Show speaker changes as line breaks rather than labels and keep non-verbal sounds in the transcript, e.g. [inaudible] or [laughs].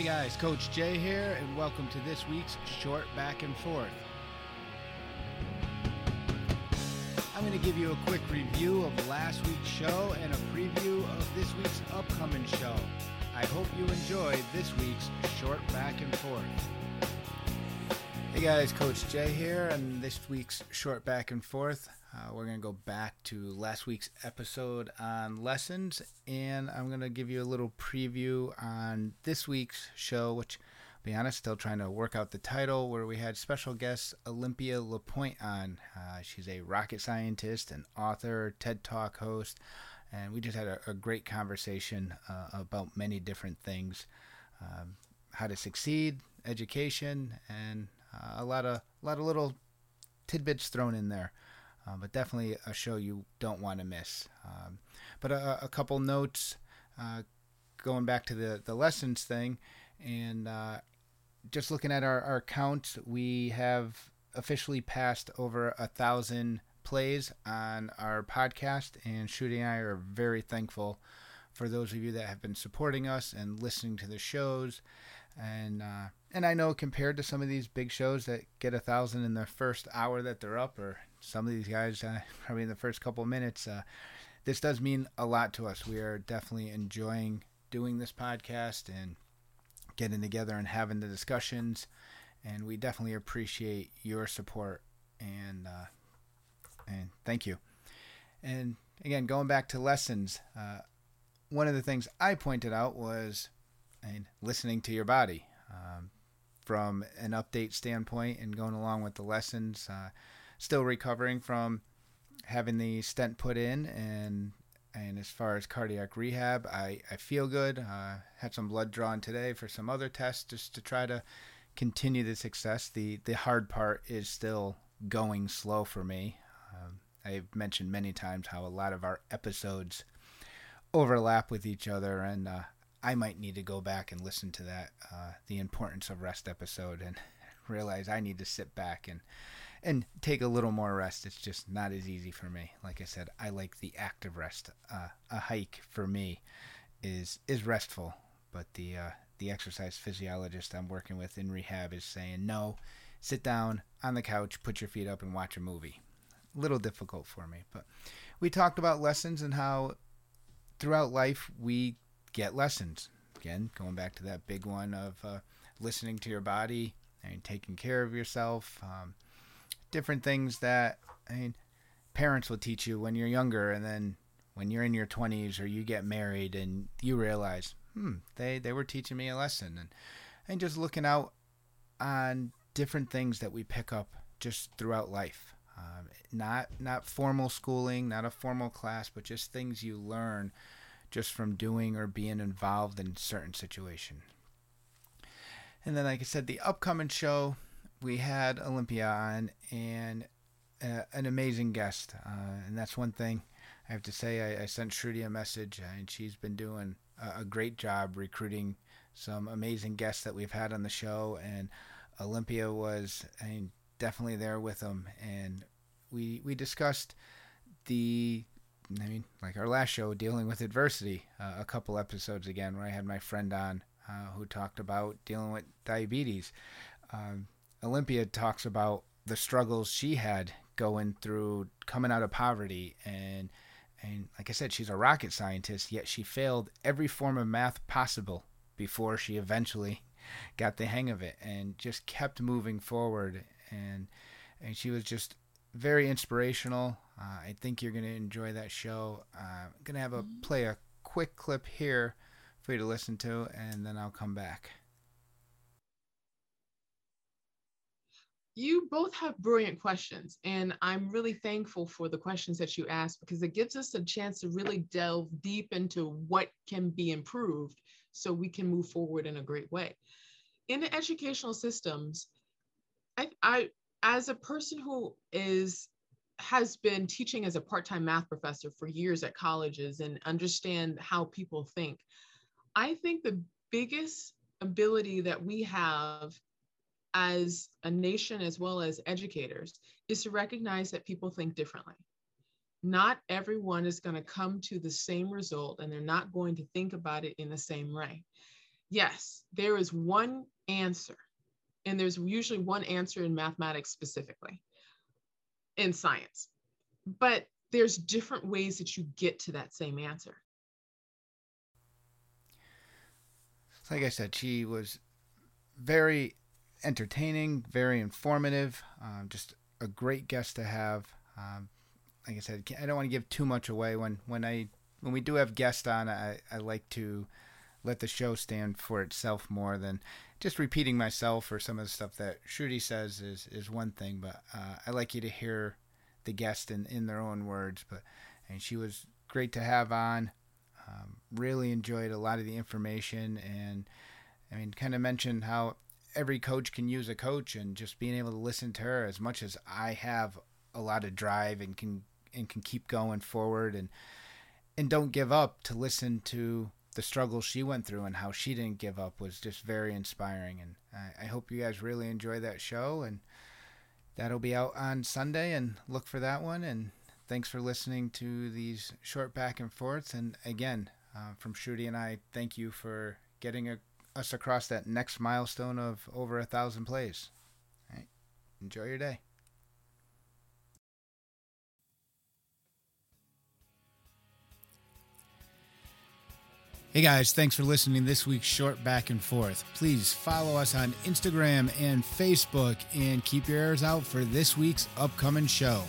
Hey guys, Coach Jay here, and welcome to this week's Short Back and Forth. I'm going to give you a quick review of last week's show and a preview of this week's upcoming show. I hope you enjoy this week's Short Back and Forth. Hey guys, Coach Jay here, and this week's Short Back and Forth. Uh, we're going to go back to last week's episode on lessons, and I'm going to give you a little preview on this week's show, which, to be honest, still trying to work out the title, where we had special guest Olympia LePoint on. Uh, she's a rocket scientist, an author, TED Talk host, and we just had a, a great conversation uh, about many different things um, how to succeed, education, and uh, a lot of, a lot of little tidbits thrown in there. Uh, but definitely a show you don't want to miss. Um, but a, a, couple notes uh, going back to the, the lessons thing, and uh, just looking at our, our count, we have officially passed over a thousand plays on our podcast, and Shruti and I are very thankful for those of you that have been supporting us and listening to the shows. And uh, and I know compared to some of these big shows that get a thousand in the first hour that they're up, or some of these guys uh, [laughs] probably in the first couple of minutes. Uh, this does mean a lot to us. We are definitely enjoying doing this podcast and getting together and having the discussions, and we definitely appreciate your support and uh, and thank you. And again, going back to lessons, uh, one of the things I pointed out was and listening to your body. Um, from an update standpoint and going along with the lessons. Uh, still recovering from having the stent put in and and as far as cardiac rehab, I, I feel good. Uh, had some blood drawn today for some other tests just to try to continue the success. The the hard part is still going slow for me. Um, I've mentioned many times how a lot of our episodes overlap with each other, and uh, I might need to go back and listen to that, uh, the importance of rest episode, and [laughs] realize I need to sit back and and take a little more rest. It's just not as easy for me. Like I said, I like the active rest. Uh, a hike for me is is restful, but the uh, the exercise physiologist I'm working with in rehab is saying no. Sit down on the couch, put your feet up, and watch a movie. A little difficult for me, but we talked about lessons and how throughout life we get lessons. Again, going back to that big one of uh, listening to your body and taking care of yourself. Um, different things that I mean, parents will teach you when you're younger, and then when you're in your 20s or you get married and you realize, hmm, they they were teaching me a lesson, and and just looking out on different things that we pick up just throughout life. Um, not not formal schooling, not a formal class, but just things you learn just from doing or being involved in certain situations. And then, like I said, the upcoming show we had Olympia on and uh, an amazing guest. Uh, and that's one thing I have to say. I, I sent Shruti a message, uh, and she's been doing a, a, great job recruiting some amazing guests that we've had on the show. And Olympia was I mean, definitely there with them. And we, we discussed the I mean, like our last show, dealing with adversity, uh, a couple episodes again, where I had my friend on uh, who talked about dealing with diabetes. Um, Olympia talks about the struggles she had going through coming out of poverty and and like I said she's a rocket scientist yet she failed every form of math possible before she eventually got the hang of it and just kept moving forward. And and she was just very inspirational. Uh, I think you're going to enjoy that show. Uh, I'm going to have a mm-hmm. play a quick clip here for you to listen to and then I'll come back
you both have brilliant questions and i'm really thankful for the questions that you asked because it gives us a chance to really delve deep into what can be improved so we can move forward in a great way. In the educational systems i, I as a person who is has been teaching as a part-time math professor for years at colleges and understand how people think i think the biggest ability that we have as a nation as well as educators is to recognize that people think differently. Not everyone is going to come to the same result and they're not going to think about it in the same way. yes, there is one answer, and there's usually one answer in mathematics specifically, in science, but there's different ways that you get to that same answer.
Like I said, she was very entertaining, very informative, um, just a great guest to have. Um, like I said, I don't want to give too much away when when I when we do have guests on. I, I like to let the show stand for itself more than just repeating myself or some of the stuff that Shruti says is is one thing. But uh, I like you to hear the guest in in their own words. But and she was great to have on. Um, really enjoyed a lot of the information and I mean, kind of mentioned how every coach can use a coach and just being able to listen to her as much as I have a lot of drive and can and can keep going forward and and don't give up to listen to the struggles she went through and how she didn't give up was just very inspiring. And I, I hope you guys really enjoy that show and that'll be out on Sunday and look for that one. And thanks for listening to these short back and forths. And again uh, from Shruti and I thank you for getting a us across that next milestone of over a thousand plays. Right. Enjoy your day. Hey guys, thanks for listening this week's short back and forth. Please follow us on Instagram and Facebook and keep your ears out for this week's upcoming show.